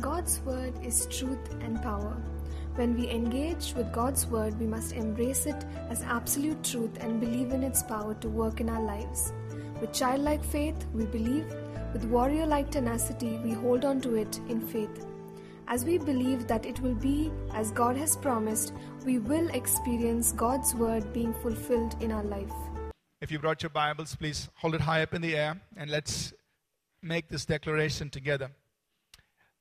God's Word is truth and power. When we engage with God's Word, we must embrace it as absolute truth and believe in its power to work in our lives. With childlike faith, we believe. With warrior like tenacity, we hold on to it in faith. As we believe that it will be as God has promised, we will experience God's Word being fulfilled in our life. If you brought your Bibles, please hold it high up in the air and let's make this declaration together.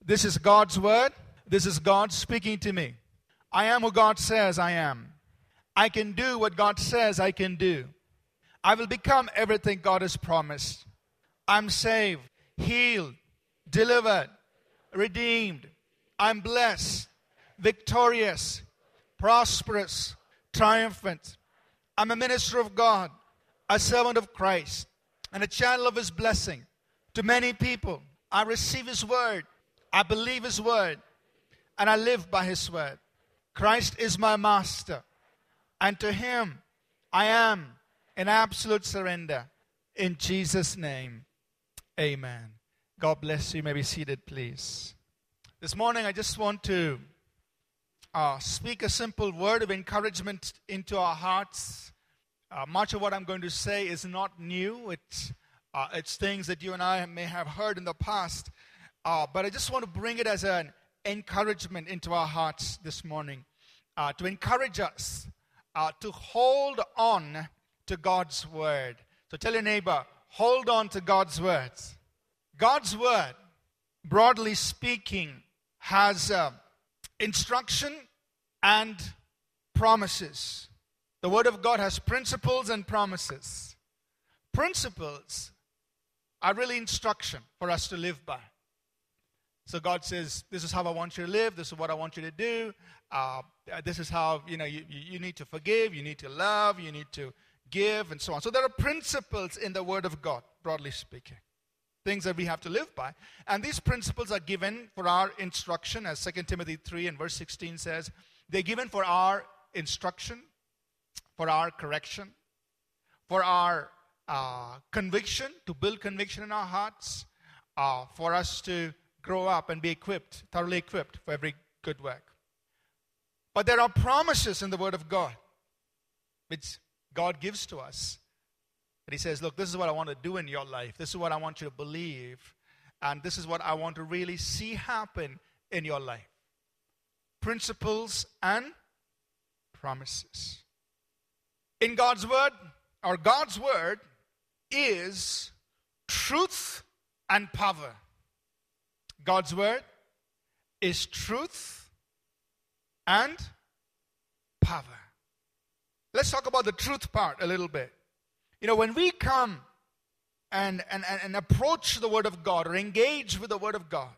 This is God's Word. This is God speaking to me. I am who God says I am. I can do what God says I can do. I will become everything God has promised. I'm saved, healed, delivered, redeemed. I'm blessed, victorious, prosperous, triumphant. I'm a minister of God, a servant of Christ, and a channel of His blessing to many people. I receive His word, I believe His word, and I live by His word. Christ is my master, and to Him I am in absolute surrender. In Jesus' name, amen. God bless you. you may be seated, please. This morning, I just want to uh, speak a simple word of encouragement into our hearts. Uh, much of what I'm going to say is not new, it's, uh, it's things that you and I may have heard in the past. Uh, but I just want to bring it as an encouragement into our hearts this morning uh, to encourage us uh, to hold on to God's word. So tell your neighbor, hold on to God's words. God's word, broadly speaking, has uh, instruction and promises. The word of God has principles and promises. Principles are really instruction for us to live by. So God says, This is how I want you to live. This is what I want you to do. Uh, this is how, you know, you, you need to forgive, you need to love, you need to give, and so on. So there are principles in the Word of God, broadly speaking. Things that we have to live by. And these principles are given for our instruction, as 2 Timothy 3 and verse 16 says. They're given for our instruction, for our correction, for our uh, conviction, to build conviction in our hearts, uh, for us to grow up and be equipped, thoroughly equipped for every good work. But there are promises in the Word of God which God gives to us. And He says, Look, this is what I want to do in your life. This is what I want you to believe. And this is what I want to really see happen in your life. Principles and promises. In God's Word, or God's Word is truth and power. God's word is truth and power. Let's talk about the truth part a little bit. You know, when we come and, and, and approach the Word of God or engage with the Word of God,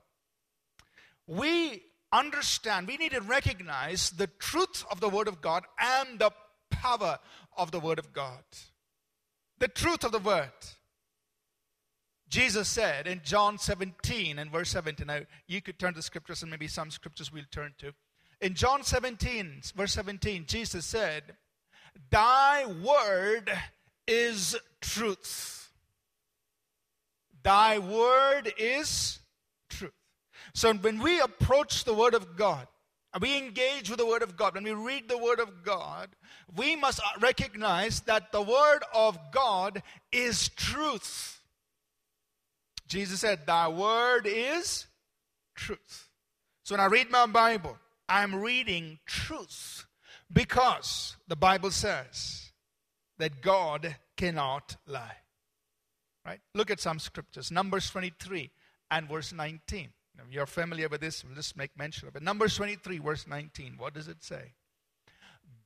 we understand, we need to recognize the truth of the Word of God and the power of the Word of God. The truth of the Word. Jesus said in John 17 and verse 17, now you could turn to scriptures and maybe some scriptures we'll turn to. In John 17, verse 17, Jesus said, Thy word is truth. Thy word is truth. So when we approach the word of God, we engage with the Word of God, when we read the Word of God, we must recognize that the Word of God is truth. Jesus said, Thy word is truth. So when I read my Bible, I'm reading truth because the Bible says that God cannot lie. Right? Look at some scriptures. Numbers 23 and verse 19. you're familiar with this, we'll just make mention of it. Numbers 23, verse 19. What does it say?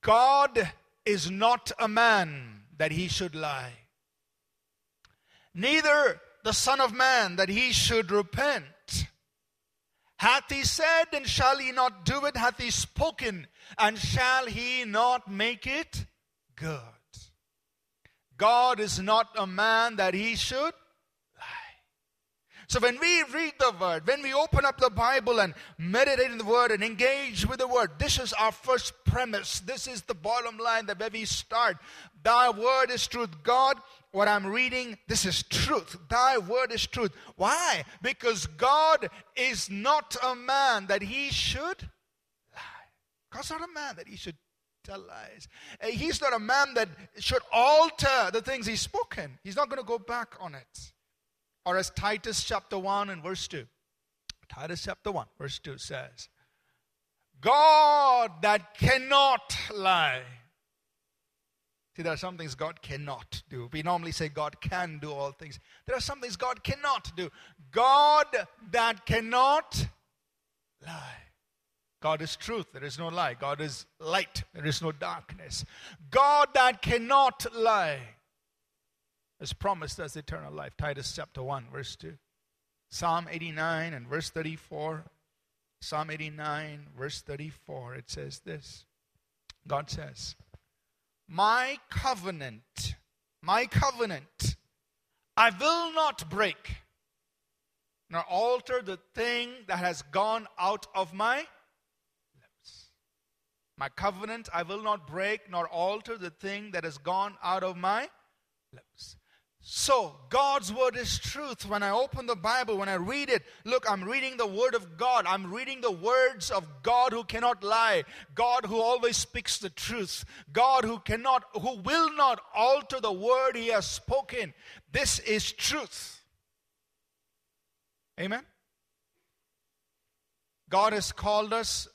God is not a man that he should lie, neither the Son of Man that he should repent? Hath he said, and shall he not do it? Hath he spoken, and shall he not make it good? God is not a man that he should lie. so when we read the word, when we open up the Bible and meditate in the word and engage with the word, this is our first premise. This is the bottom line that where we start. Thy word is truth. God what I'm reading, this is truth. Thy word is truth. Why? Because God is not a man that he should lie. God's not a man that he should tell lies. Uh, he's not a man that should alter the things he's spoken. He's not going to go back on it. Or as Titus chapter 1 and verse 2. Titus chapter 1, verse 2 says, God that cannot lie. There are some things God cannot do. We normally say God can do all things. There are some things God cannot do. God that cannot lie. God is truth, there is no lie. God is light, there is no darkness. God that cannot lie has promised us eternal life. Titus chapter 1, verse 2. Psalm 89 and verse 34. Psalm 89, verse 34, it says this God says, My covenant, my covenant, I will not break, nor alter the thing that has gone out of my lips. my covenant I will not break nor alter the thing that has gone out of my lips. So, God's word is truth. When I open the Bible, when I read it, look, I'm reading the word of God. I'm reading the words of God who cannot lie, God who always speaks the truth, God who cannot, who will not alter the word he has spoken. This is truth. Amen. God has called us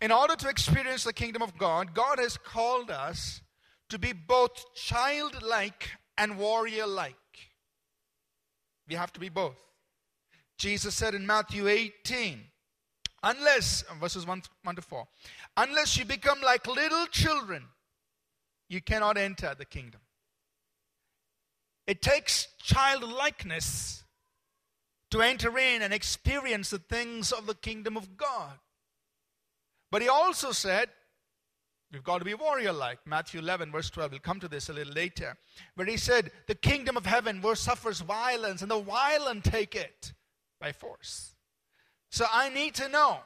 in order to experience the kingdom of God, God has called us to be both childlike and warrior like. We have to be both. Jesus said in Matthew 18, unless, uh, verses 1, 1 to 4, unless you become like little children, you cannot enter the kingdom. It takes childlikeness to enter in and experience the things of the kingdom of God. But he also said, We've got to be warrior like. Matthew 11, verse 12. We'll come to this a little later. Where he said, The kingdom of heaven where suffers violence, and the violent take it by force. So I need to know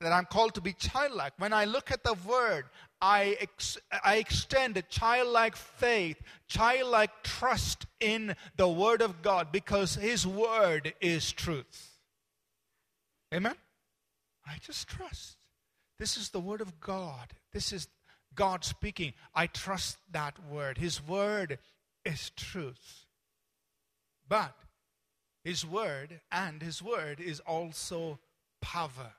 that I'm called to be childlike. When I look at the word, I, ex- I extend a childlike faith, childlike trust in the word of God because his word is truth. Amen? I just trust. This is the word of God. This is God speaking. I trust that word. His word is truth. But his word and his word is also power.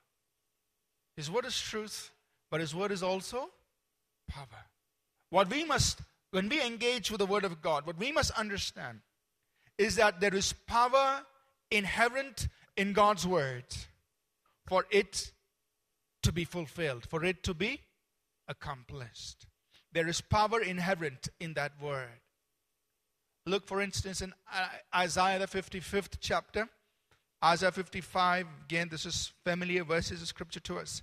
His word is truth, but his word is also power. What we must, when we engage with the word of God, what we must understand is that there is power inherent in God's word for it to be fulfilled, for it to be accomplished. There is power inherent in that word. Look, for instance, in Isaiah the 55th chapter, Isaiah 55, again, this is familiar verses of scripture to us.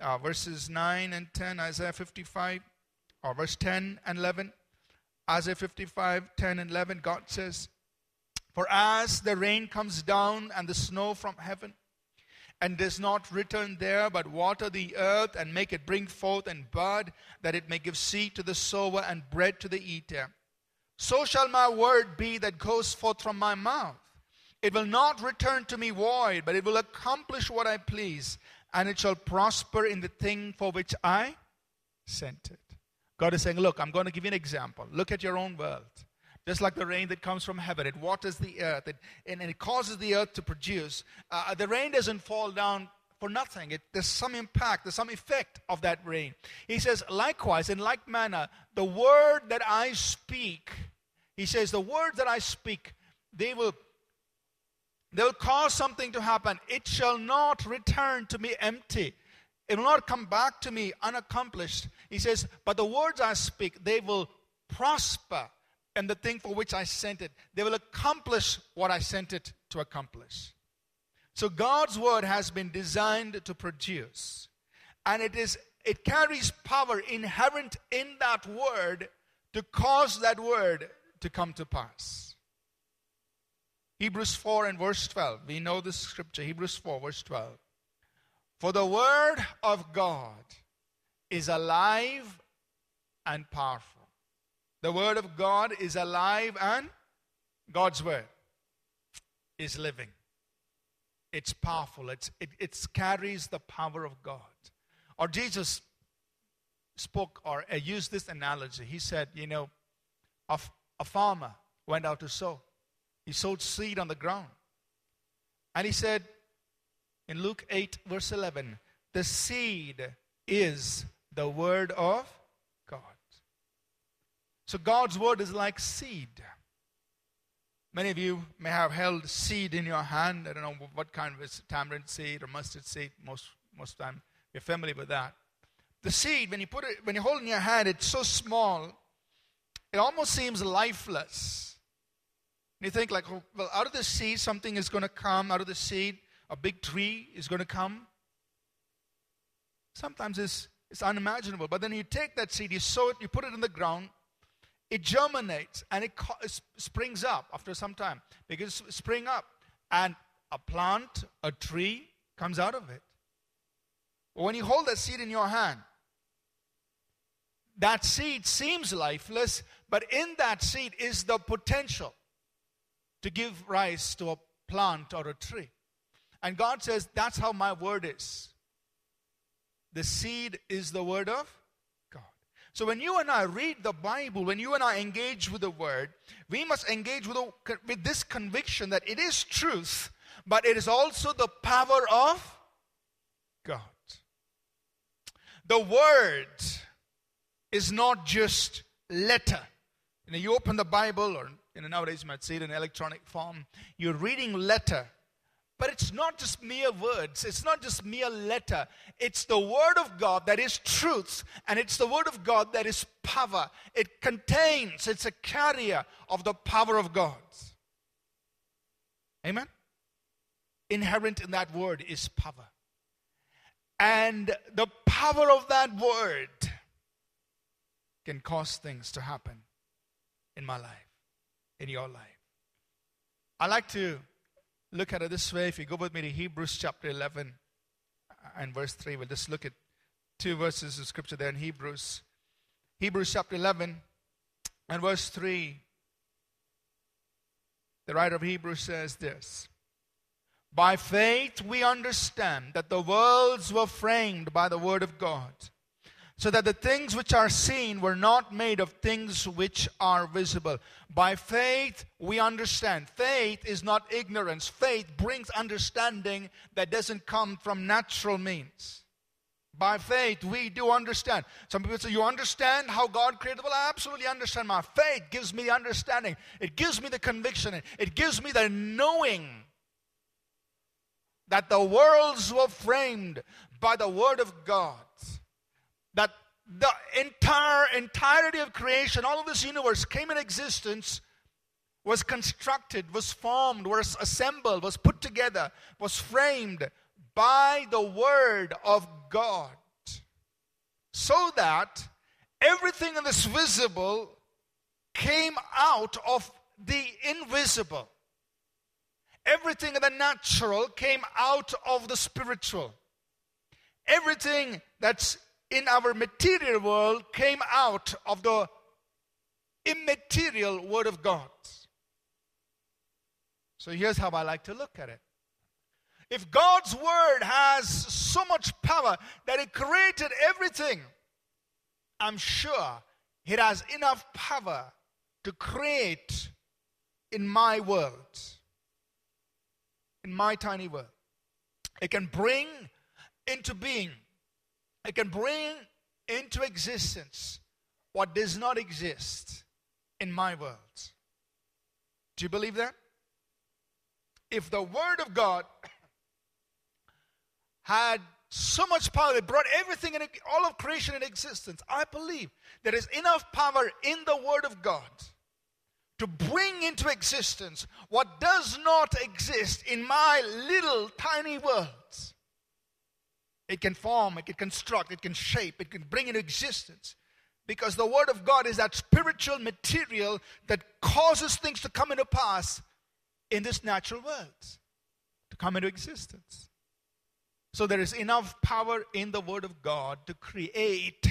Uh, verses 9 and 10, Isaiah 55, or verse 10 and 11. Isaiah 55, 10 and 11, God says, For as the rain comes down and the snow from heaven, and does not return there, but water the earth and make it bring forth and bud, that it may give seed to the sower and bread to the eater. So shall my word be that goes forth from my mouth. It will not return to me void, but it will accomplish what I please, and it shall prosper in the thing for which I sent it. God is saying, Look, I'm going to give you an example. Look at your own world. Just like the rain that comes from heaven, it waters the earth it, and, and, it causes the earth to produce. Uh, the rain doesn't fall down for nothing. It, there's some impact, there's some effect of that rain. He says, likewise, in like manner, the word that I speak, he says, the words that I speak, they will they will cause something to happen. It shall not return to me empty. It will not come back to me unaccomplished. He says, but the words I speak, they will prosper and the thing for which I sent it. They will accomplish what I sent it to accomplish. So God's word has been designed to produce. And it is it carries power inherent in that word to cause that word to come to pass. Hebrews 4 and verse 12. We know this scripture, Hebrews 4, verse 12. For the word of God is alive and powerful The Word of God is alive and God's Word is living. It's powerful. It's, it, it carries the power of God. Or Jesus spoke or uh, used this analogy. He said, you know, a, a farmer went out to sow. He sowed seed on the ground. And he said in Luke 8, verse 11, the seed is the word of. So God's word is like seed. Many of you may have held seed in your hand. I don't know what kind of tamarind seed or mustard seed. Most most of the time you're familiar with that. The seed, when you put it, when you hold it in your hand, it's so small, it almost seems lifeless. And you think like, oh, well, out of the seed, something is going to come. Out of the seed, a big tree is going to come. Sometimes it's, it's unimaginable. But then you take that seed, you sow it, you put it in the ground, it germinates and it springs up after some time. Because spring up and a plant, a tree comes out of it. When you hold that seed in your hand, that seed seems lifeless, but in that seed is the potential to give rise to a plant or a tree. And God says, That's how my word is. The seed is the word of. So when you and I read the Bible, when you and I engage with the word, we must engage with, a, with this conviction that it is truth, but it is also the power of God. The word is not just letter. You know, you open the Bible, or you know, nowadays you might see it in electronic form. You're reading letter, but it's not just mere words. It's not just mere letter. It's the Word of God that is truth, and it's the Word of God that is power. It contains, it's a carrier of the power of God. Amen? Inherent in that word is power. And the power of that word can cause things to happen in my life, in your life. I like to look at it this way. If you go with me to Hebrews chapter 11 and verse 3, we'll just look at two verses of scripture there in Hebrews. Hebrews chapter 11 and verse 3. The writer of Hebrews says this By faith we understand that the worlds were framed by the word of God so that the things which are seen were not made of things which are visible. By faith, we understand. Faith is not ignorance. Faith brings understanding that doesn't come from natural means. By faith, we do understand. Some people say, You understand how God created? Well, I absolutely understand. My faith gives me the understanding, it gives me the conviction, it gives me the knowing that the worlds were framed by the Word of God that the entire entirety of creation, all of this universe came in existence, was constructed, was formed, was assembled, was put together, was framed by the word of God. So that everything in this visible came out of the invisible. Everything in the natural came out of the spiritual. Everything that's in our material world came out of the immaterial Word of God. So here's how I like to look at it. If God's Word has so much power that it created everything, I'm sure it has enough power to create in my world, in my tiny world. It can bring into being it can bring into existence what does not exist in my world. Do you believe that? If the Word of God had so much power, it brought everything in all of creation in existence. I believe there is enough power in the Word of God to bring into existence what does not exist in my little tiny world. It can form, it can construct, it can shape, it can bring into existence. Because the Word of God is that spiritual material that causes things to come into pass in this natural world, to come into existence. So there is enough power in the Word of God to create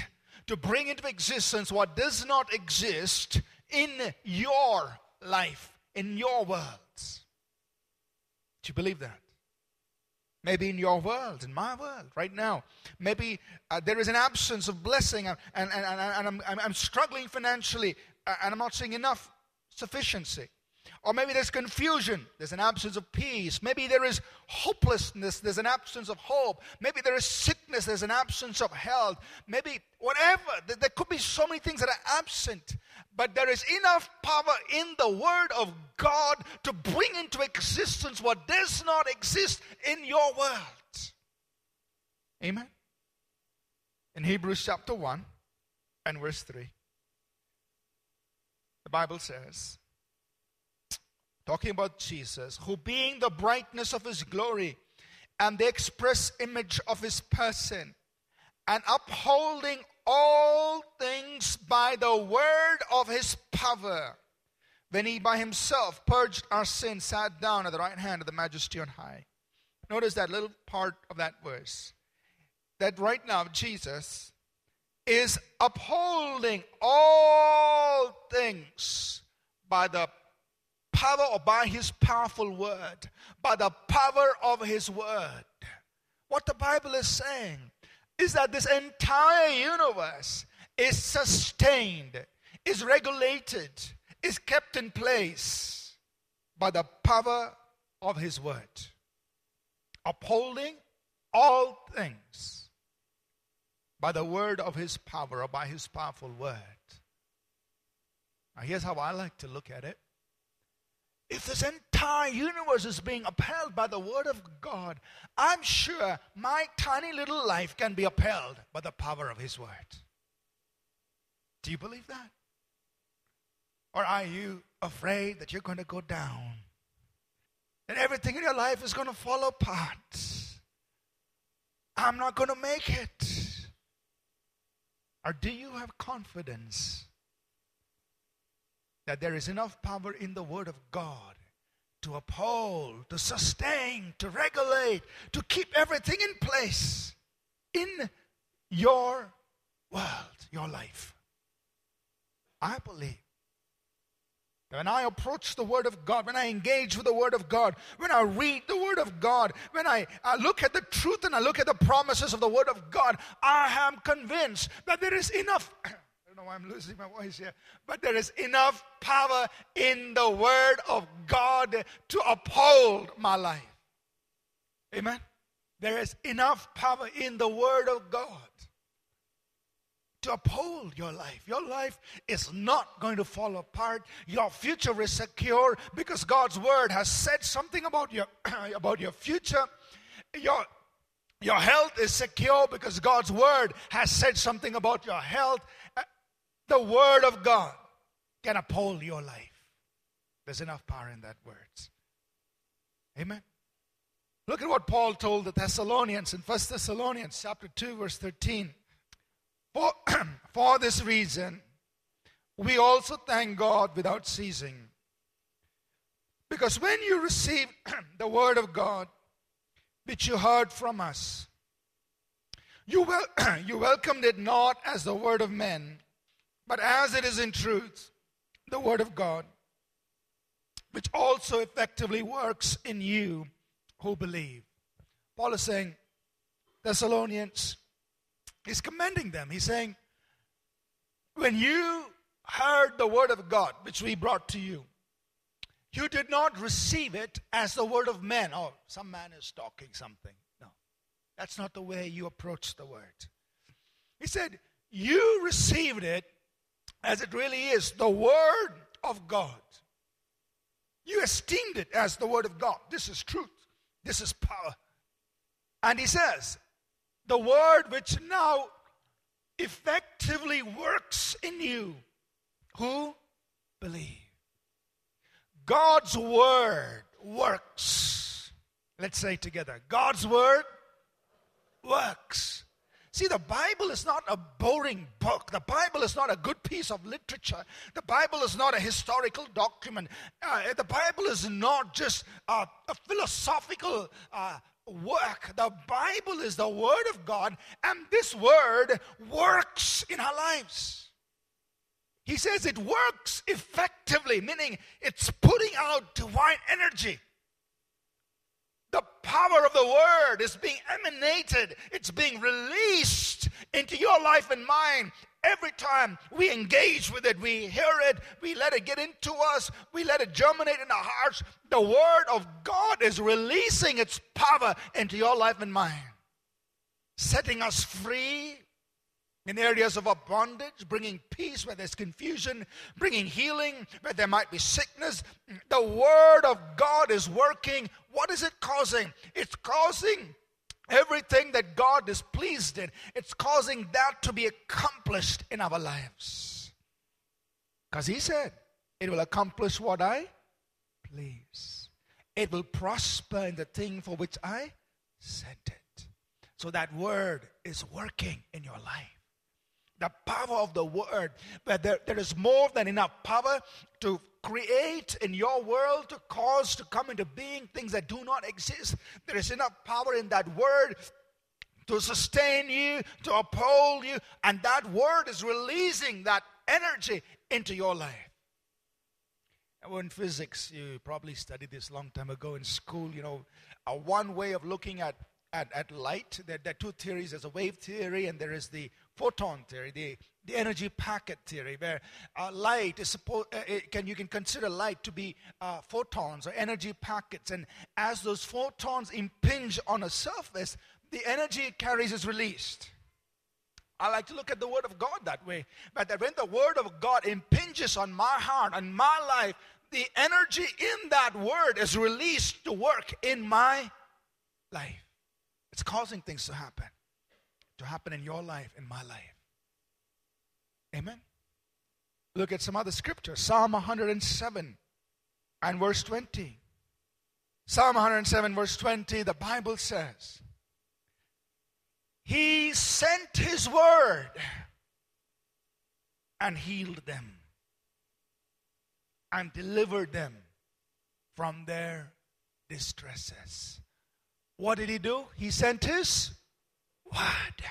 to bring into existence what does not exist in your life, in your worlds. Do you believe that? Maybe in your world, in my world, right now. Maybe uh, there is an absence of blessing and, and, and, and I'm, I'm, I'm struggling financially uh, and I'm not seeing enough sufficiency. Or maybe there's confusion, there's an absence of peace. Maybe there is hopelessness, there's an absence of hope. Maybe there is sickness, there's an absence of health. Maybe whatever. There could be so many things that are absent. But there is enough power in the Word of God to bring into existence what does not exist in your world. Amen. In Hebrews chapter 1 and verse 3, the Bible says, talking about Jesus, who being the brightness of his glory and the express image of his person, and upholding all things by the word of his power, when he by himself purged our sins, sat down at the right hand of the majesty on high. Notice that little part of that verse. That right now, Jesus is upholding all things by the power or by his powerful word, by the power of his word. What the Bible is saying is that this entire universe is sustained, is regulated, is kept in place by the power of his word, upholding all things by the word of his power or by his powerful word. Now, here's how I like to look at it if this entire universe is being upheld by the Word of God, I'm sure my tiny little life can be upheld by the power of His Word. Do you believe that? Or are you afraid that you're going to go down? That everything in your life is going to fall apart? I'm not going to make it. Or do you have confidence that there is enough power in the Word of God to uphold, to sustain, to regulate, to keep everything in place in your world, your life. I believe that when I approach the Word of God, when I engage with the Word of God, when I read the Word of God, when I, I look at the truth and I look at the promises of the Word of God, I am convinced that there is enough know why I'm losing my voice here, but there is enough power in the Word of God to uphold my life. Amen? There is enough power in the Word of God to uphold your life. Your life is not going to fall apart. Your future is secure because God's word has said something about your about your future. Your your health is secure because God's word has said something about your health. The Word of God can uphold your life. There's enough power in that words. Amen. Look at what Paul told the Thessalonians in 1 Thessalonians chapter 2 verse 13. For, for this reason we also thank God without ceasing. Because when you received the word of God which you heard from us you, wel- you welcomed it not as the word of men but as it is in truth, the Word of God, which also effectively works in you who believe. Paul is saying, Thessalonians, he's commending them. He's saying, when you heard the Word of God, which we brought to you, you did not receive it as the word of men. Oh, some man is talking something. No, that's not the way you approach the word. He said, You received it as it really is the Word of God. You esteemed it as the Word of God. This is truth, this is power. And he says, the Word which now effectively works in you who believe. God's Word works. Let's say together God's Word works. See, the Bible is not a boring book. The Bible is not a good piece of literature. The Bible is not a historical document. Uh, the Bible is not just a philosophical uh, work. The Bible is the Word of God, and this Word works in our lives. He says it works effectively, meaning it's putting out divine energy. The power of the Word is being emanated, it's being released into your life and mine. Every time we engage with it, we hear it, we let it get into us, we let it germinate in our hearts. The Word of God is releasing its power into your life and mine, setting us free in areas of bondage, bringing peace where there's confusion, bringing healing where there might be sickness. The Word of God is working. What is it causing? It's causing everything that God is pleased in, it's causing that to be accomplished in our lives. Because He said, It will accomplish what I please, it will prosper in the thing for which I sent it. So that word is working in your life the power of the word, but there, there is more than enough power to create in your world, to cause to come into being things that do not exist. There is enough power in that word to sustain you, to uphold you, and that word is releasing that energy into your life. And in physics, you probably studied this long time ago in school, you know, a one way of looking at at, at light. There, there, are two theories there's a wave theory, and there is the photon theory, the, the energy packet theory, where uh, light is supposed, uh, can, you can consider light to be uh, photons or energy packets. And as those photons impinge on a surface, the energy it carries is released. I like to look at the Word of God that way. But that when the Word of God impinges on my heart and my life, the energy in that Word is released to work in my life. It's causing things to happen to happen in your life, in my life. Amen. Look at some other scripture Psalm 107 and verse 20. Psalm 107, verse 20, the Bible says, He sent His word and healed them and delivered them from their distresses. What did He do? He sent His word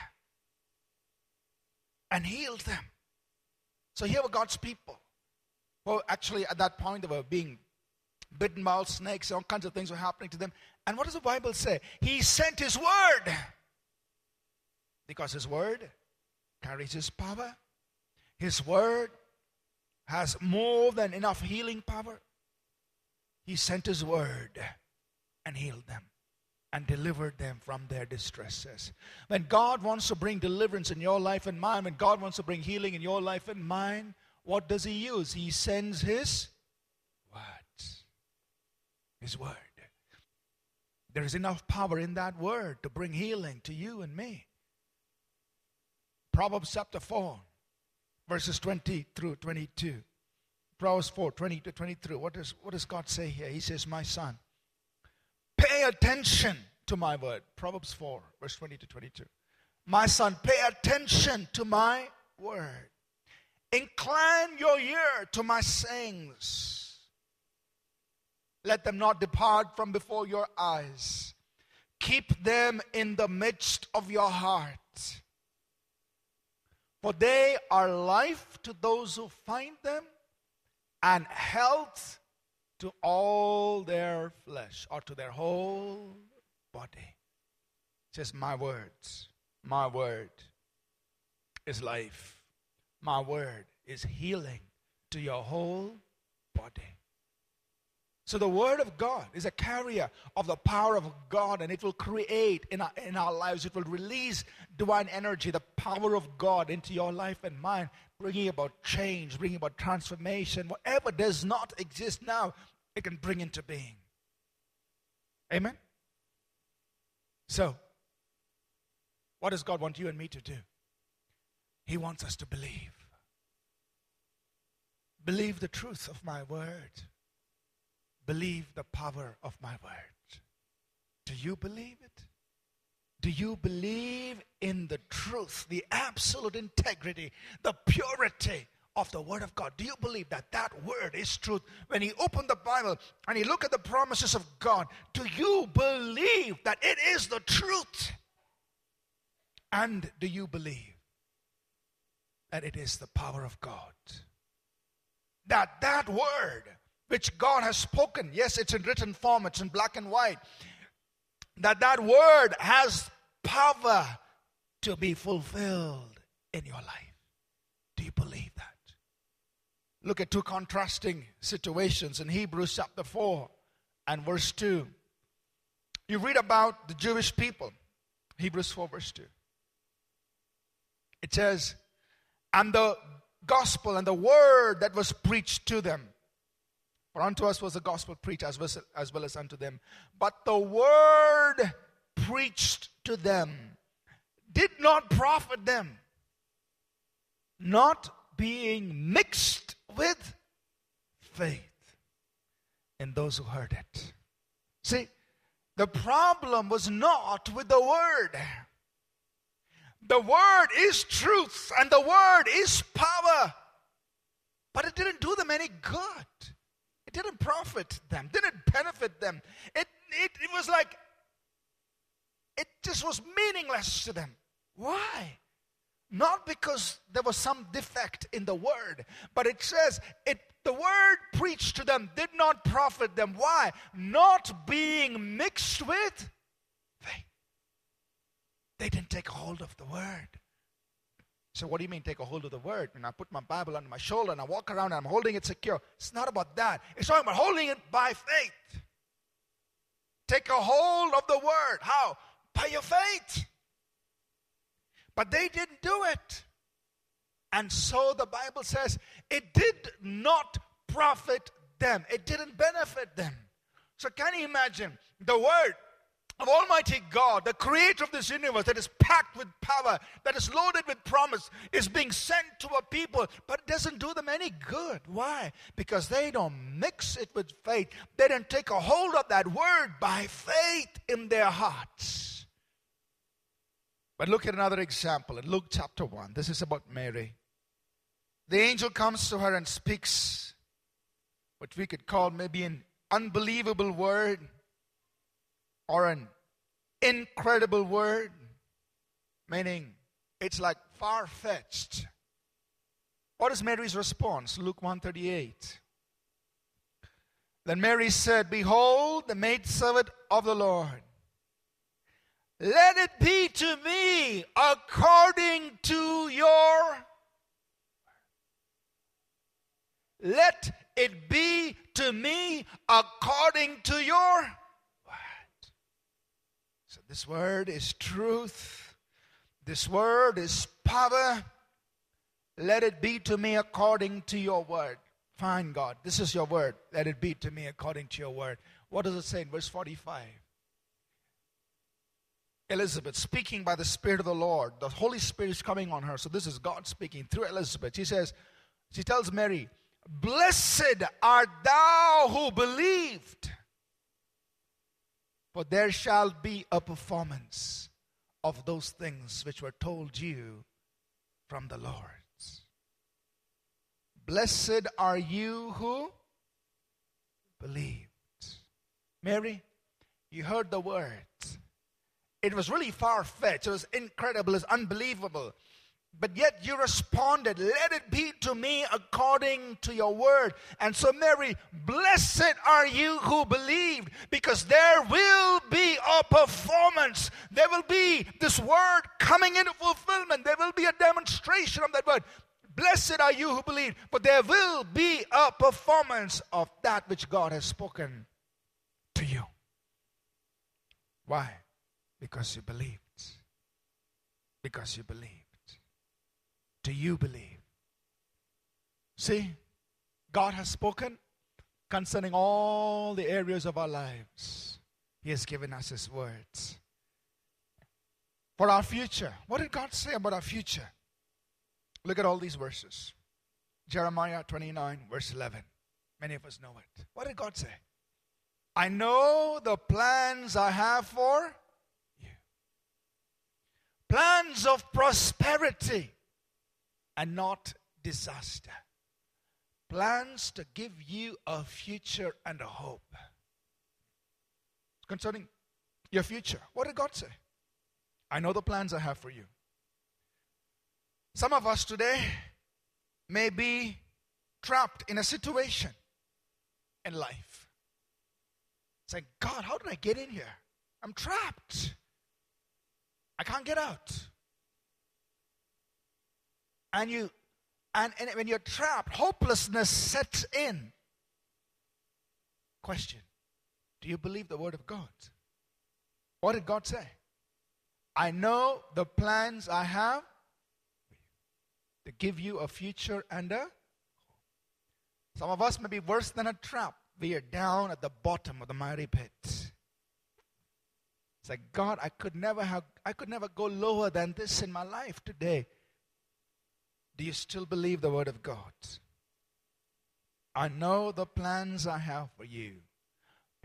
and healed them. So here were God's people. Well, actually, at that point, they were being bitten by all snakes, all kinds of things were happening to them. And what does the Bible say? He sent His word. Because His word carries His power. His word has more than enough healing power. He sent His word and healed them and delivered them from their distresses. When God wants to bring deliverance in your life and mine, when God wants to bring healing in your life and mine, what does He use? He sends His words. His word. There is enough power in that word to bring healing to you and me. Proverbs chapter 4, verses 20 through 22. Proverbs 4, 20 to 23. What, is, what does God say here? He says, My son, Pay attention to my word. Proverbs 4, verse 20 to 22. My son, pay attention to my word. Incline your ear to my sayings. Let them not depart from before your eyes. Keep them in the midst of your heart. For they are life to those who find them and health to all their flesh or to their whole body. Just my words. My word is life. My word is healing to your whole body. So the Word of God is a carrier of the power of God, and it will create in our, in our lives, it will release divine energy, the power of God into your life and mine, bringing about change, bringing about transformation. Whatever does not exist now, it can bring into being. Amen? So, what does God want you and me to do? He wants us to believe. Believe the truth of my word believe the power of my word. Do you believe it? Do you believe in the truth, the absolute integrity, the purity of the Word of God. Do you believe that that Word is truth? When you open the Bible and you look at the promises of God, do you believe that it is the truth? And do you believe that it is the power of God? That that Word which God has spoken, yes, it's in written form, it's in black and white, that that Word has power to be fulfilled in your life. Do you believe that? Look at two contrasting situations in Hebrews chapter 4 and verse 2. You read about the Jewish people, Hebrews 4, verse 2. It says, And the gospel and the word that was preached to them, for unto us was the gospel preached as well, as well as unto them. But the word preached to them did not profit them, not being mixed with faith in those who heard it. See, the problem was not with the word. The word is truth and the word is power. But it didn't do them any good. Didn't profit them, didn't benefit them. It, it, it was like, it just was meaningless to them. Why? Not because there was some defect in the word, but it says it the word preached to them did not profit them. Why? Not being mixed with faith. They didn't take hold of the word. So, what do you mean take a hold of the word? And I put my Bible under my shoulder and I walk around and I'm holding it secure. It's not about that. It's talking about holding it by faith. Take a hold of the word. How? By your faith. But they didn't do it. And so the Bible says it did not profit them, it didn't benefit them. So, can you imagine the word of Almighty God, the creator of this universe that is packed with power, that is loaded with promise, is being sent to a people, but it doesn't do them any good. Why? Because they don't mix it with faith. They don't take a hold of that word by faith in their hearts. But look at another example in Luke chapter 1. This is about Mary. The angel comes to her and speaks what we could call maybe an unbelievable word or an incredible word, meaning it's like far fetched. What is Mary's response? Luke 138. Then Mary said, Behold, the maidservant of the Lord. Let it be to me according to your Let it be to me according to your. So this word is truth. This word is power. Let it be to me according to your word. Fine, God. This is your word. Let it be to me according to your word. What does it say in verse 45? Elizabeth, speaking by the Spirit of the Lord. The Holy Spirit is coming on her. So this is God speaking through Elizabeth. She says, she tells Mary, Blessed art thou who believed, for there shall be a performance of those things which were told you from the Lord. Blessed are you who believed. Mary, you heard the words it was really far fetched. It was incredible. It's unbelievable. But yet you responded, Let it be to me according to your word. And so, Mary, blessed are you who believed, because there will be a performance. There will be this word coming into fulfillment. There will be a demonstration of that word. Blessed are you who believe, but there will be a performance of that which God has spoken to you. Why? Because you believed. Because you believed. Do you believe? See, God has spoken concerning all the areas of our lives. He has given us His words. For our future, what did God say about our future? Look at all these verses. Jeremiah 29, verse 11. Many of us know it. What did God say? I know the plans I have for you. plans of prosperity and not disaster. plans to give you a future and a hope. Concerning your future, what did God say? I know the plans I have for you. Some of us today may be trapped in a situation in life. Saying, God, how did I get in here? I'm trapped. I can't get out. And you and, and when you're trapped, hopelessness sets in. Question Do you believe the word of God? What did God say? I know the plans I have to give you a future and a some of us may be worse than a trap. We are down at the bottom of the mighty pit. It's like God, I could never have I could never go lower than this in my life today. Do you still believe the word of God? I know the plans I have for you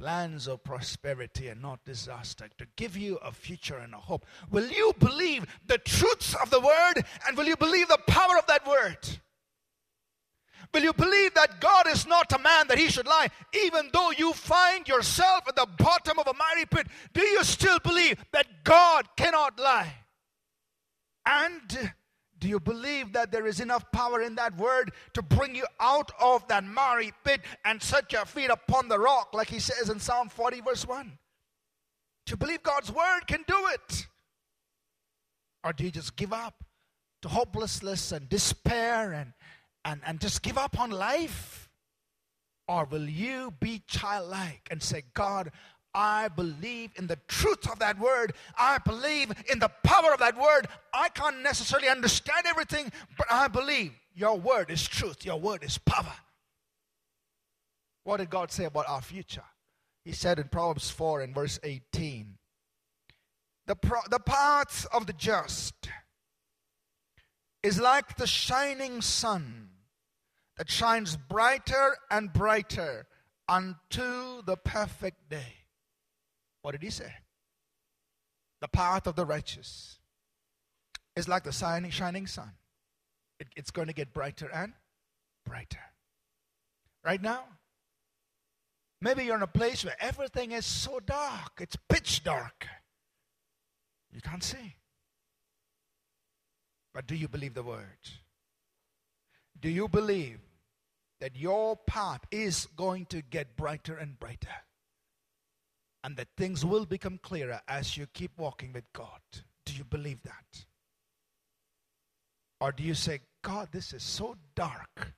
plans of prosperity and not disaster, to give you a future and a hope. Will you believe the truths of the word and will you believe the power of that word? Will you believe that God is not a man that he should lie? Even though you find yourself at the bottom of a miry pit, do you still believe that God cannot lie? And do you believe that there is enough power in that word to bring you out of that miry pit and set your feet upon the rock, like he says in Psalm 40, verse 1? Do you believe God's word can do it? Or do you just give up to hopelessness and despair and, and, and just give up on life? Or will you be childlike and say, God, I believe in the truth of that word. I believe in the power of that word. I can't necessarily understand everything, but I believe your word is truth, your word is power. What did God say about our future? He said in Proverbs 4 and verse 18 The, pro- the path of the just is like the shining sun that shines brighter and brighter unto the perfect day. What did he say? The path of the righteous is like the shining, sun. It, it's going to get brighter and brighter. Right now, maybe you're in a place where everything is so dark, it's pitch dark. You can't see. But do you believe the word? Do you believe that your path is going to get brighter and brighter? And that things will become clearer as you keep walking with God. Do you believe that? Or do you say, God, this is so dark?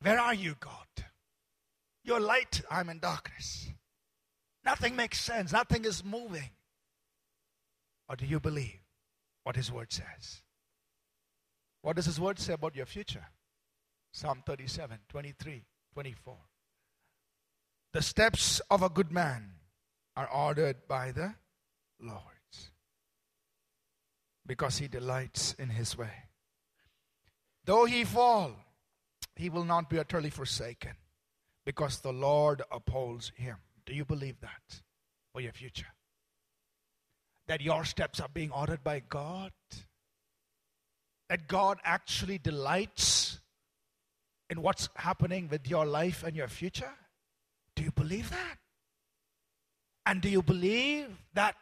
Where are you, God? You're light, I'm in darkness. Nothing makes sense, nothing is moving. Or do you believe what His Word says? What does His Word say about your future? Psalm 37, 23, 24. The steps of a good man are ordered by the Lord because he delights in his way. Though he fall, he will not be utterly forsaken because the Lord upholds him. Do you believe that for your future? That your steps are being ordered by God? That God actually delights in what's happening with your life and your future? Do you believe that? And do you believe that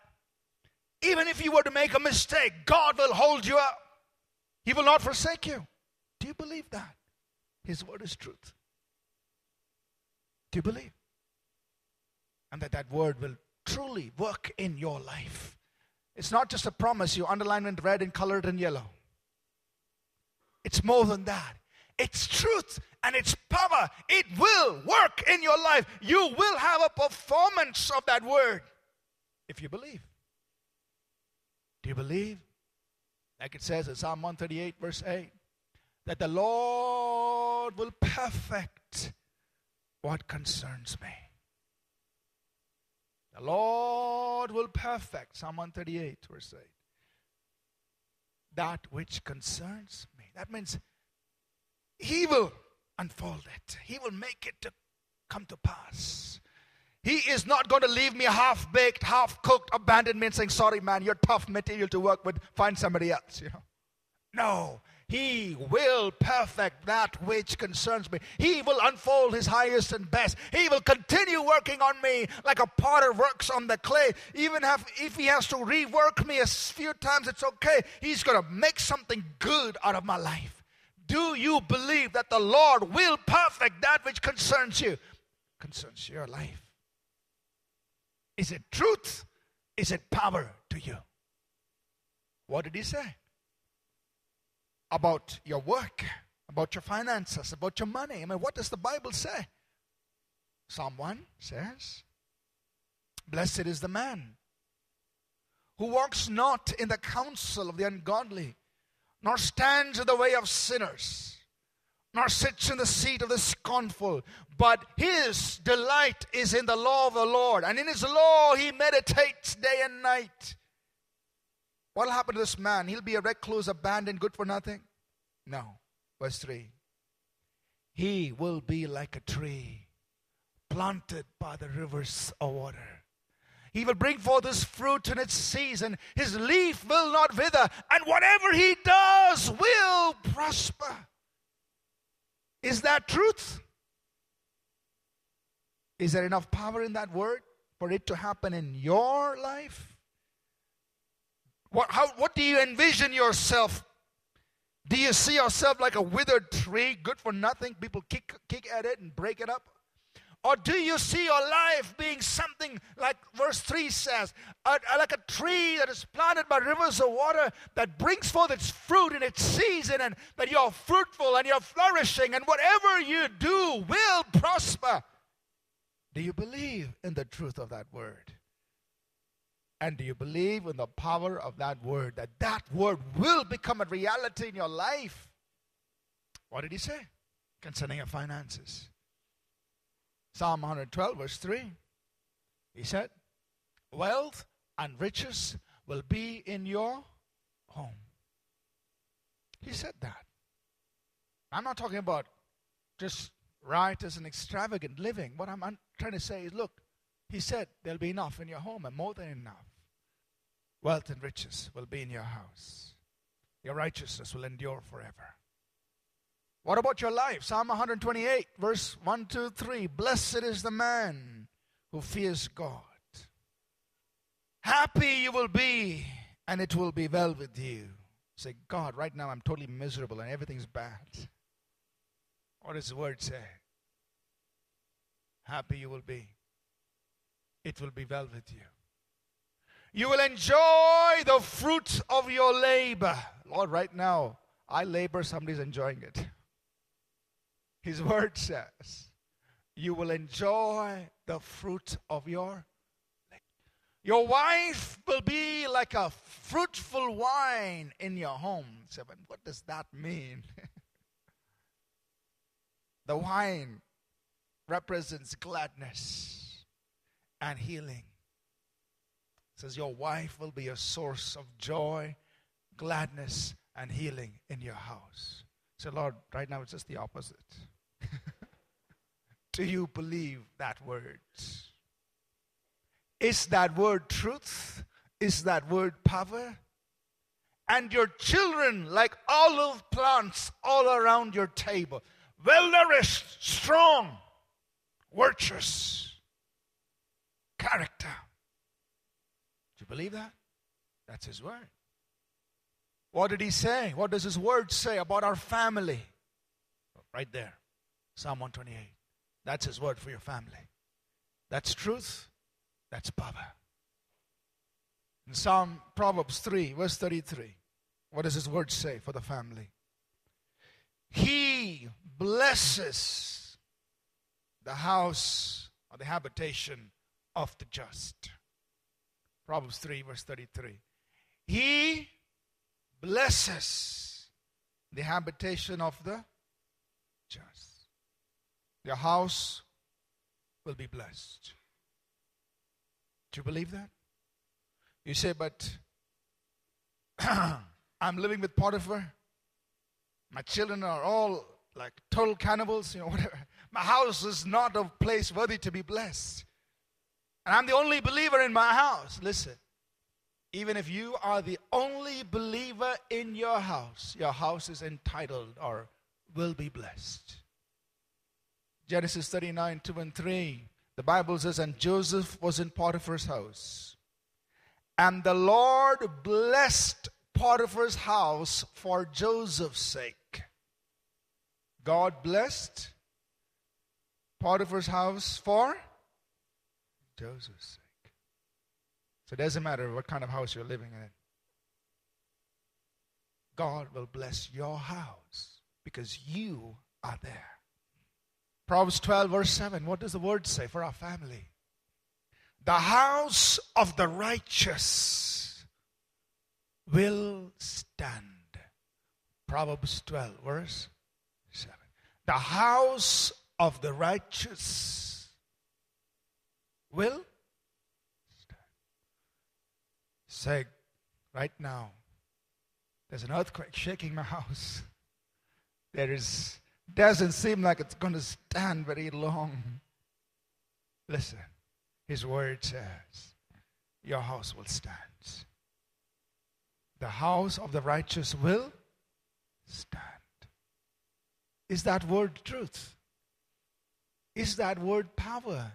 even if you were to make a mistake, God will hold you up? He will not forsake you. Do you believe that? His word is truth. Do you believe? And that that word will truly work in your life. It's not just a promise you underline in red and colored in yellow. It's more than that its truth and its power. It will work in your life. You will have a performance of that word if you believe. Do you believe? Like it says in Psalm 138, verse 8, that the Lord will perfect what concerns me. The Lord will perfect, Psalm 138, verse 8, that which concerns me. That means he will unfold it, He will make it to come to pass. He is not going to leave me half baked, half cooked, abandoned me and saying, Sorry, man, you're tough material to work with. Find somebody else, you know. No, He will perfect that which concerns me. He will unfold his highest and best. He will continue working on me like a potter works on the clay. Even if he has to rework me a few times, it's okay. He's going to make something good out of my life. Do you believe that the Lord will perfect that which concerns you? Concerns your life. Is it truth? Is it power to you? What did he say? About your work, about your finances, about your money. I mean, what does the Bible say? Psalm 1 says, Blessed is the man who walks not in the counsel of the ungodly, nor stands in the way of sinners, nor sits in the seat of the scornful, but his delight is in the law of the Lord, and in his law he meditates day and night. What'll happen to this man? He'll be a recluse, abandoned, good for nothing? No. Verse 3 He will be like a tree planted by the rivers of water. He will bring forth his fruit in its season. His leaf will not wither, and whatever he does will prosper. Is that truth? Is there enough power in that word for it to happen in your life? What, how, what do you envision yourself? Do you see yourself like a withered tree, good for nothing? People kick, kick at it and break it up? Or do you see your life being something like verse 3 says, a, a, like a tree that is planted by rivers of water that brings forth its fruit in its season, and that you're fruitful and you're flourishing, and whatever you do will prosper? Do you believe in the truth of that word? And do you believe in the power of that word, that that word will become a reality in your life? What did he say concerning your finances? Psalm 112, verse 3. He said, Wealth and riches will be in your home. He said that. I'm not talking about just riotous and extravagant living. What I'm, trying to say is look, he said there'll be enough in your home and more than enough. Wealth and riches will be in your house. Your righteousness will endure forever. What about your life? Psalm 128, verse 1, 2, 3. Blessed is the man who fears God. Happy you will be, and it will be well with you. Say, God, right now I'm totally miserable and everything's bad. What does the word say? Happy you will be. It will be well with you. You will enjoy the fruit of your labor. Lord, right now, I labor, somebody's enjoying it. His word says, You will enjoy the fruit of your your wife will be like a fruitful wine in your home. So, what does that mean? the wine represents gladness and healing. It says, Your wife will be a source of joy, gladness, and healing in your house. So, Lord, right now it's just the opposite. Do you believe that word? Is that word truth? Is that word power? And your children, like olive plants all around your table, well nourished, strong, virtuous character. Do you believe that? That's his word. What did he say? What does his word say about our family? Right there. Psalm 128. That's his word for your family. That's truth. That's power. In Psalm Proverbs 3, verse 33, what does his word say for the family? He blesses the house or the habitation of the just. Proverbs 3, verse 33. He blesses the habitation of the just. Your house will be blessed. Do you believe that? You say, but I'm living with Potiphar. My children are all like total cannibals, you know, whatever. My house is not a place worthy to be blessed. And I'm the only believer in my house. Listen, Even if you are the only believer in your house, your house is entitled or will be blessed. Genesis 39 2 and 3. The Bible says, And Joseph was in Potiphar's house. And the Lord blessed Potiphar's house for Joseph's sake. God blessed Potiphar's house for Joseph's sake. So it doesn't matter what kind of house you're living in. God will bless your house because you are there. Proverbs 12, verse 7. What does the word say for our family? The house of the righteous will stand. Proverbs 12, verse 7. The house of the righteous will stand. Say right now, there's an earthquake shaking my house. There is doesn't seem like it's going to stand very long. Listen, his word says, Your house will stand. The house of the righteous will stand. Is that word truth? Is that word power?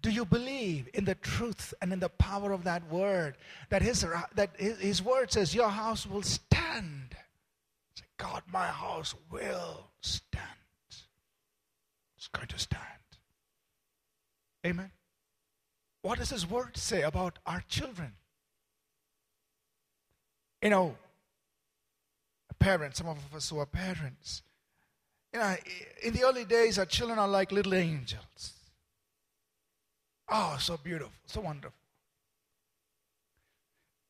Do you believe in the truth and in the power of that word? That his, that his, word says, Your house will stand. God, my house will stand. It's going to stand. Amen. What does His word say about our children? You know, parents, some of us who are parents, you know, in the early days, our children are like little angels. Oh, so beautiful, so wonderful.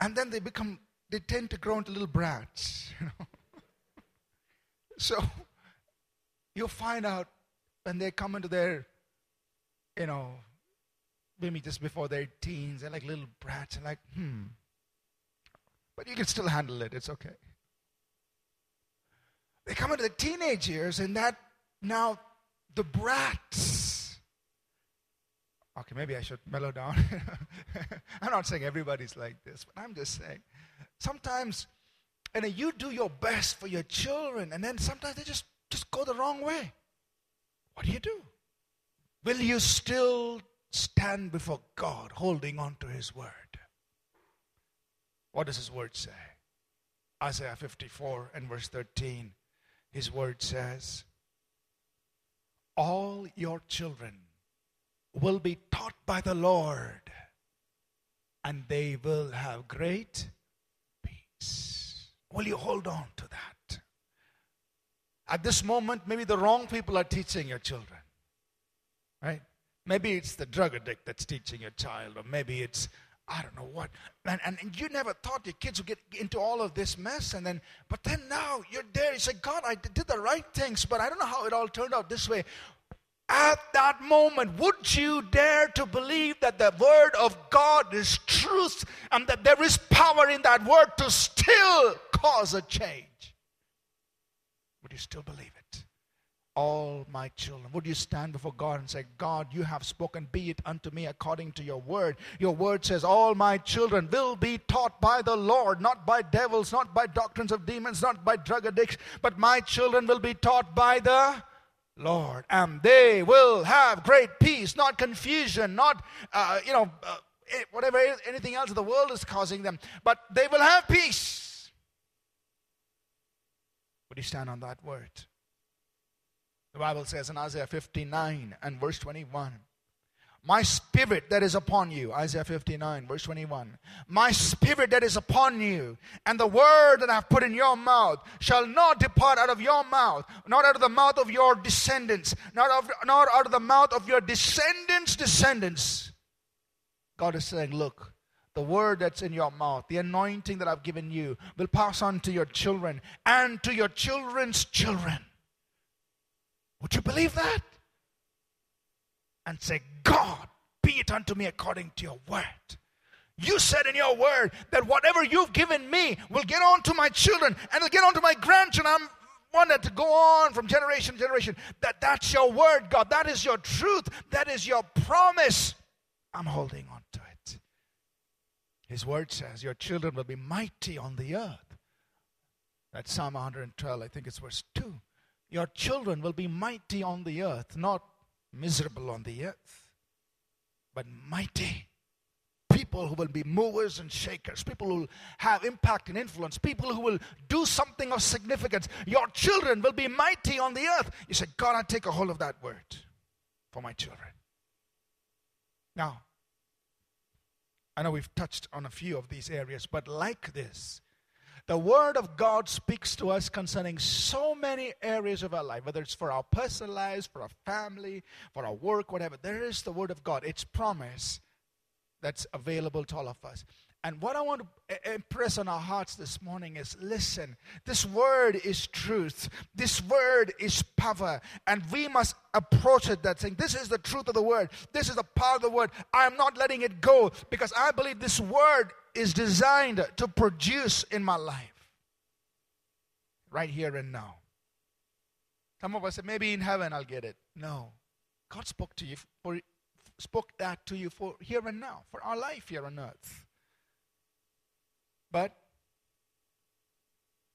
And then they become, they tend to grow into little brats, you know. So you'll find out when they come into their, you know, maybe just before their teens, they're like little brats and like, hmm. But you can still handle it, it's okay. They come into the teenage years, and that now the brats. Okay, maybe I should mellow down. I'm not saying everybody's like this, but I'm just saying sometimes and you do your best for your children, and then sometimes they just, just go the wrong way. What do you do? Will you still stand before God holding on to His word? What does His word say? Isaiah 54 and verse 13. His word says, All your children will be taught by the Lord, and they will have great peace. Will you hold on to that? At this moment, maybe the wrong people are teaching your children. Right? Maybe it's the drug addict that's teaching your child, or maybe it's I don't know what. And, and, you never thought your kids would get into all of this mess. And then, but then now you're there. You say, God, I did the right things, but I don't know how it all turned out this way. At that moment, would you dare to believe that the word of God is truth and that there is power in that word to still cause a change. Would you still believe it? All my children, would you stand before God and say, God, you have spoken, be it unto me according to your word? Your word says, All my children will be taught by the Lord, not by devils, not by doctrines of demons, not by drug addicts, but my children will be taught by the Lord, and they will have great peace, not confusion, not, uh, you know, uh, whatever anything else the world is causing them, but they will have peace. Would you stand on that word? The Bible says in Isaiah 59 and verse 21 My spirit that is upon you, Isaiah 59, verse 21. My spirit that is upon you, and the word that I have put in your mouth shall not depart out of your mouth, not out of the mouth of your descendants, not, of, not out of the mouth of your descendants' descendants. God is saying, Look, the word that's in your mouth, the anointing that I've given you, will pass on to your children and to your children's children. Would you believe that? And say, God, be it unto me according to your word. You said in your word that whatever you've given me will get on to my children and it'll get on to my grandchildren. I'm wanted to go on from generation to generation. That that's your word, God. That is your truth. That is your promise. I'm holding on to it. His word says, Your children will be mighty on the earth. That's Psalm 112, I think it's verse 2. Your children will be mighty on the earth, not miserable on the earth, but mighty. People who will be movers and shakers, people who will have impact and influence, people who will do something of significance. Your children will be mighty on the earth. You say, God, I take a hold of that word for my children. Now, I know we've touched on a few of these areas, but like this, the Word of God speaks to us concerning so many areas of our life, whether it's for our personal lives, for our family, for our work, whatever. There is the Word of God, its promise that's available to all of us. And what I want to impress on our hearts this morning is listen, this word is truth. This word is power. And we must approach it that saying, This is the truth of the word. This is the power of the word. I am not letting it go because I believe this word is designed to produce in my life. Right here and now. Some of us say, maybe in heaven I'll get it. No. God spoke to you for spoke that to you for here and now, for our life here on earth. But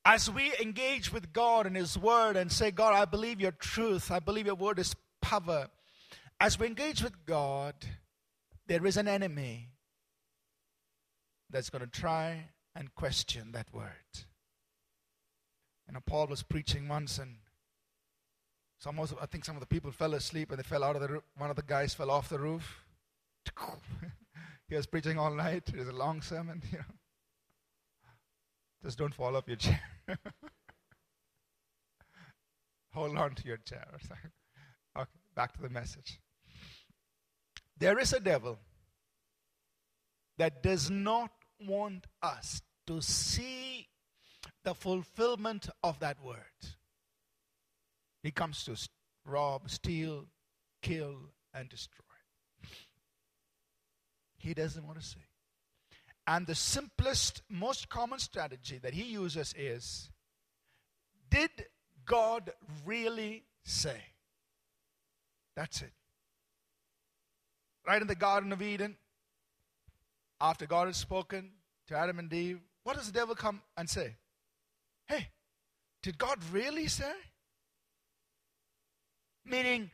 as we engage with God and His Word and say, God, I believe your truth, I believe your word is power. As we engage with God, there is an enemy that's going to try and question that word. You know, Paul was preaching once, and some of, I think some of the people fell asleep, and they fell out of the roof. One of the guys fell off the roof. he was preaching all night. It was a long sermon, you know. Just don't fall off your chair. Hold on to your chair. Okay, back to the message. There is a devil that does not want us to see the fulfillment of that word. He comes to rob, steal, kill, and destroy. He doesn't want to see. And the simplest, most common strategy that he uses is Did God really say? That's it. Right in the Garden of Eden, after God has spoken to Adam and Eve, what does the devil come and say? Hey, did God really say? Meaning,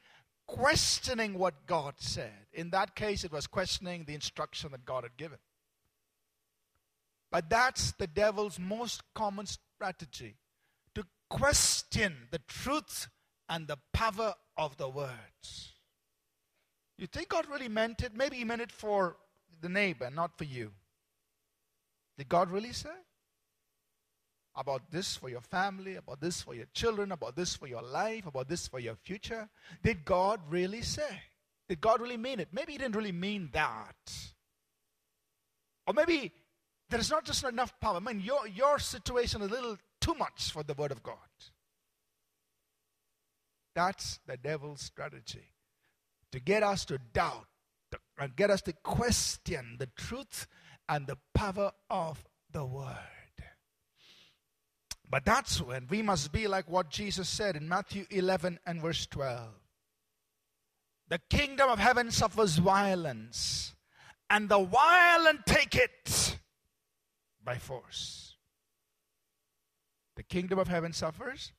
questioning what God said. In that case, it was questioning the instruction that God had given. But that's the devil's most common strategy to question the truth and the power of the words. You think God really meant it? Maybe He meant it for the neighbor, not for you. Did God really say? About this for your family, about this for your children, about this for your life, about this for your future? Did God really say? Did God really mean it? Maybe He didn't really mean that. Or maybe there is not just enough power. I mean, your, your situation is a little too much for the Word of God. That's the devil's strategy to get us to doubt and get us to question the truth and the power of the Word. But that's when we must be like what Jesus said in Matthew 11 and verse 12. The kingdom of heaven suffers violence, and the violent take it by force. The kingdom of heaven suffers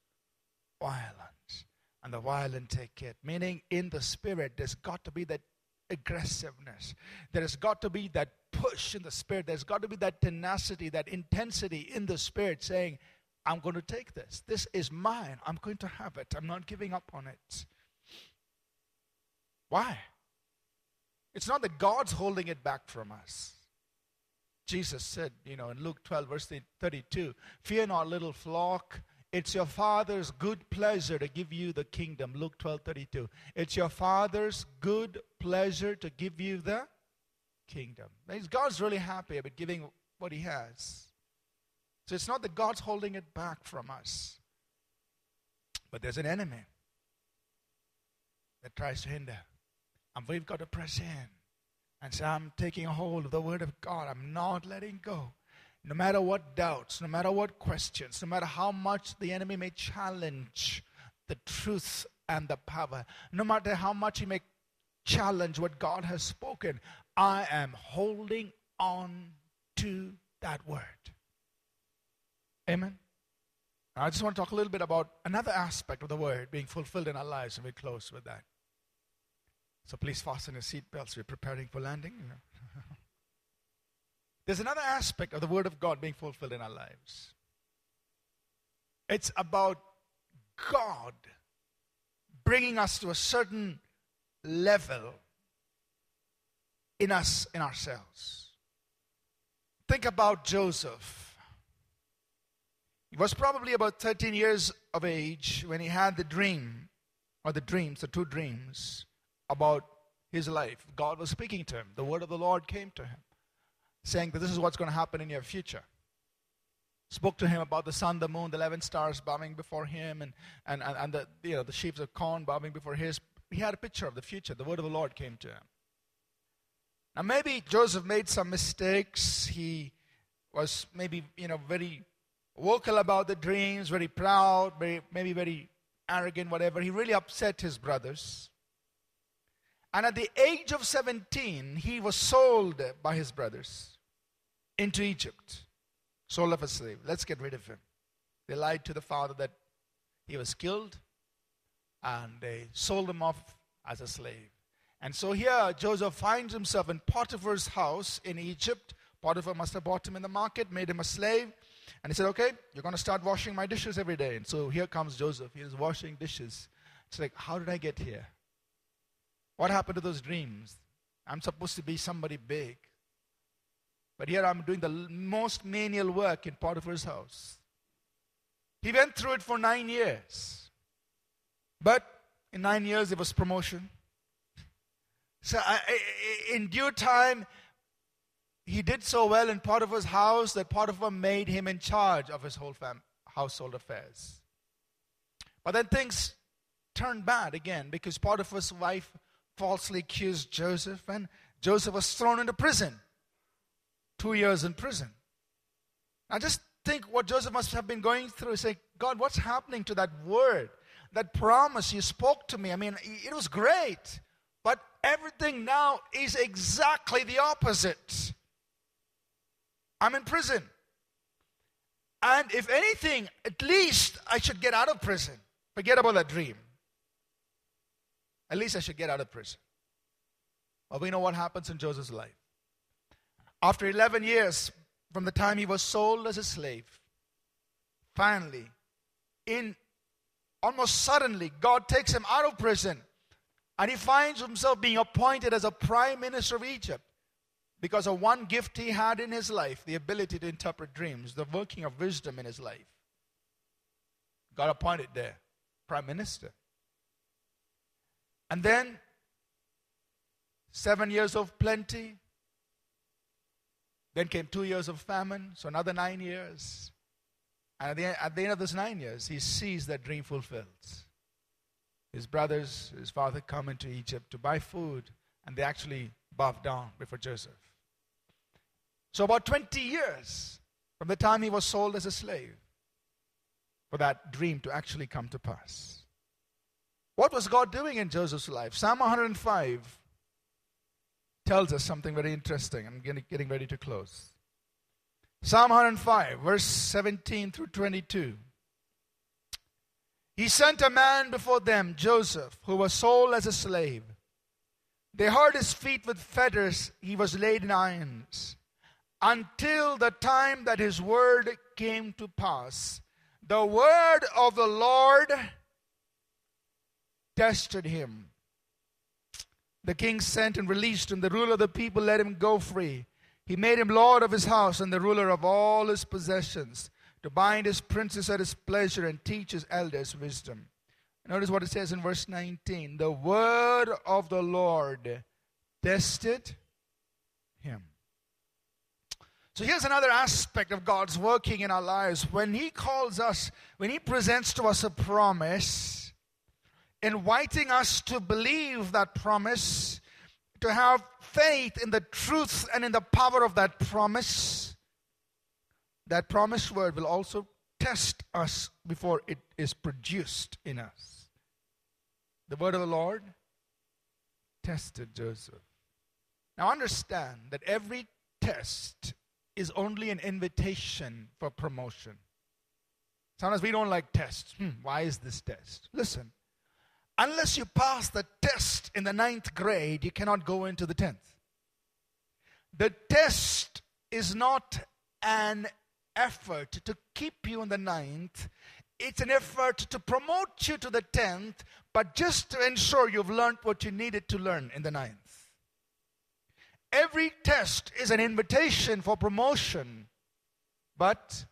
violence, and the violent take it. Meaning, in the spirit, there's got to be that aggressiveness. There has got to be that push in the spirit. There's got to be that tenacity, that intensity in the spirit saying, I'm going to take this. This is mine. I'm going to have it. I'm not giving up on it. Why? It's not that God's holding it back from us. Jesus said, you know, in Luke 12, verse 32, Fear not, little flock. It's your Father's good pleasure to give you the kingdom. Luke 12, 32. It's your Father's good pleasure to give you the kingdom. God's really happy about giving what He has. So it's not that God's holding it back from us, but there's an enemy that tries to hinder. And we've got to press in and say, I'm taking hold of the Word of God. I'm not letting go. No matter what doubts, no matter what questions, no matter how much the enemy may challenge the truth and the power, no matter how much he may challenge what God has spoken, I am holding on to that word. Amen. I just want to talk a little bit about another aspect of the word being fulfilled in our lives, and we close with that. So please fasten your seatbelts. We're preparing for landing. There's another aspect of the word of God being fulfilled in our lives. It's about God bringing us to a certain level in us, in ourselves. Think about Joseph. He was probably about 13 years of age when he had the dream, or the dreams, the two dreams about his life. God was speaking to him. The word of the Lord came to him, saying that this is what's going to happen in your future. Spoke to him about the sun, the moon, the 11 stars bowing before him, and, and, and, and the, you know, the sheaves of corn bowing before his. He had a picture of the future. The word of the Lord came to him. Now, maybe Joseph made some mistakes. He was maybe, you know, very vocal about the dreams, very proud, very, maybe very arrogant, whatever. He really upset his brothers. And at the age of 17, he was sold by his brothers into Egypt. Sold as a slave. Let's get rid of him. They lied to the father that he was killed, and they sold him off as a slave. And so here Joseph finds himself in Potiphar's house in Egypt. Potiphar must have bought him in the market, made him a slave. And he said, Okay, you're going to start washing my dishes every day. And so here comes Joseph. He is washing dishes. It's like, How did I get here? What happened to those dreams? I'm supposed to be somebody big. But here I'm doing the most menial work in Potiphar's house. He went through it for nine years. But in nine years, it was promotion. So I, in due time, he did so well in Potiphar's house that Potiphar made him in charge of his whole fam- household affairs. But then things turned bad again because Potiphar's wife falsely accused Joseph, and Joseph was thrown into prison. Two years in prison. Now just think what Joseph must have been going through. Say, God, what's happening to that word, that promise you spoke to me? I mean, it was great, but everything now is exactly the opposite. I'm in prison. And if anything, at least I should get out of prison. Forget about that dream. At least I should get out of prison. But we know what happens in Joseph's life. After 11 years from the time he was sold as a slave, finally, in almost suddenly, God takes him out of prison and he finds himself being appointed as a prime minister of Egypt because of one gift he had in his life the ability to interpret dreams, the working of wisdom in his life. God appointed there, prime minister. And then, seven years of plenty. Then came two years of famine, so another nine years. And at the, at the end of those nine years, he sees that dream fulfilled. His brothers, his father come into Egypt to buy food, and they actually bow down before Joseph. So, about 20 years from the time he was sold as a slave for that dream to actually come to pass. What was God doing in Joseph's life? Psalm 105 tells us something very interesting. I'm getting ready to close. Psalm 105, verse 17 through 22. He sent a man before them, Joseph, who was sold as a slave. They hurt his feet with fetters, he was laid in irons, until the time that his word came to pass. The word of the Lord tested him. The king sent and released him. The ruler of the people let him go free. He made him lord of his house and the ruler of all his possessions, to bind his princes at his pleasure and teach his elders wisdom. Notice what it says in verse 19 The word of the Lord tested him. So here's another aspect of God's working in our lives. When He calls us, when He presents to us a promise, inviting us to believe that promise, to have faith in the truth and in the power of that promise. That promised word will also test us before it is produced in us. The word of the Lord tested Joseph. Now understand that every test is only an invitation for promotion. Sometimes we don't like tests. Hmm, why is this test? Listen, unless you pass the test in the ninth grade, you cannot go into the tenth. The test is not an effort to keep you in the ninth, it's an effort to promote you to the tenth, but just to ensure you've learned what you needed to learn in the ninth. Every test is an invitation for promotion, but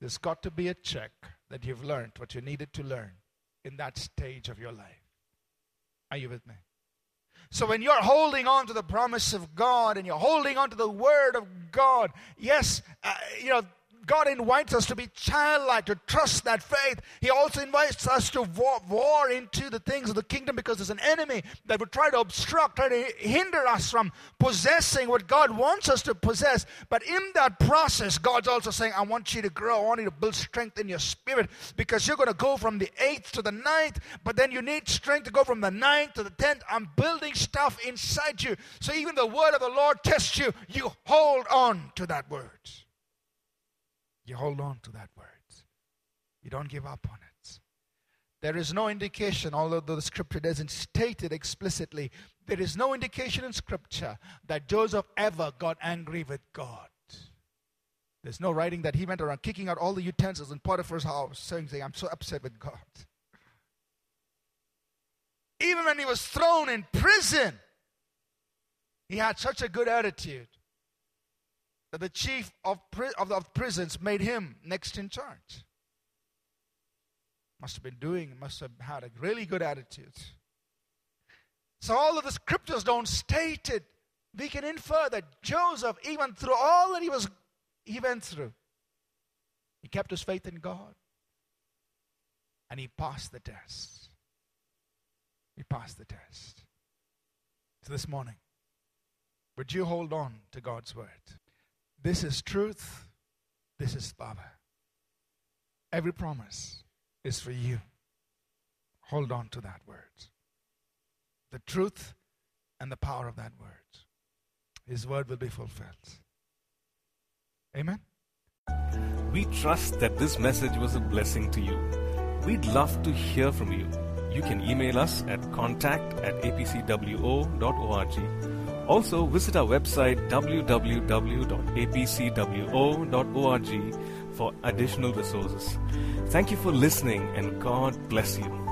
there's got to be a check that you've learned what you needed to learn in that stage of your life. Are you with me? So when you're holding on to the promise of God and you're holding on to the word of God, yes, uh, you know, God invites us to be childlike, to trust that faith. He also invites us to war, war, into the things of the kingdom because there's an enemy that would try to obstruct, try to hinder us from possessing what God wants us to possess. But in that process, God's also saying, I want you to grow, I want you to build strength in your spirit because you're going to go from the eighth to the ninth, but then you need strength to go from the ninth to the tenth. I'm building stuff inside you. So even the word of the Lord tests you, you hold on to that word. You hold on to that word. You don't give up on it. There is no indication, although the scripture doesn't state it explicitly, there is no indication in scripture that Joseph ever got angry with God. There's no writing that he went around kicking out all the utensils in Potiphar's house, saying, I'm so upset with God. Even when he was thrown in prison, he had such a good attitude that the chief of, pri- of, the, of prisons made him next in charge. Must have been doing, must have had a really good attitude. So, all of the scriptures don't state it. We can infer that Joseph, even through all that he was he went through, he kept his faith in God. And he passed the test. He passed the test. So this morning, would you hold on to God's word? This is truth. This is power. Every promise is for you. Hold on to that word. The truth and the power of that word. His word will be fulfilled. Amen. We trust that this message was a blessing to you. We'd love to hear from you. You can email us at contact at apcwo.org also, visit our website www.apcwo.org for additional resources. Thank you for listening and God bless you.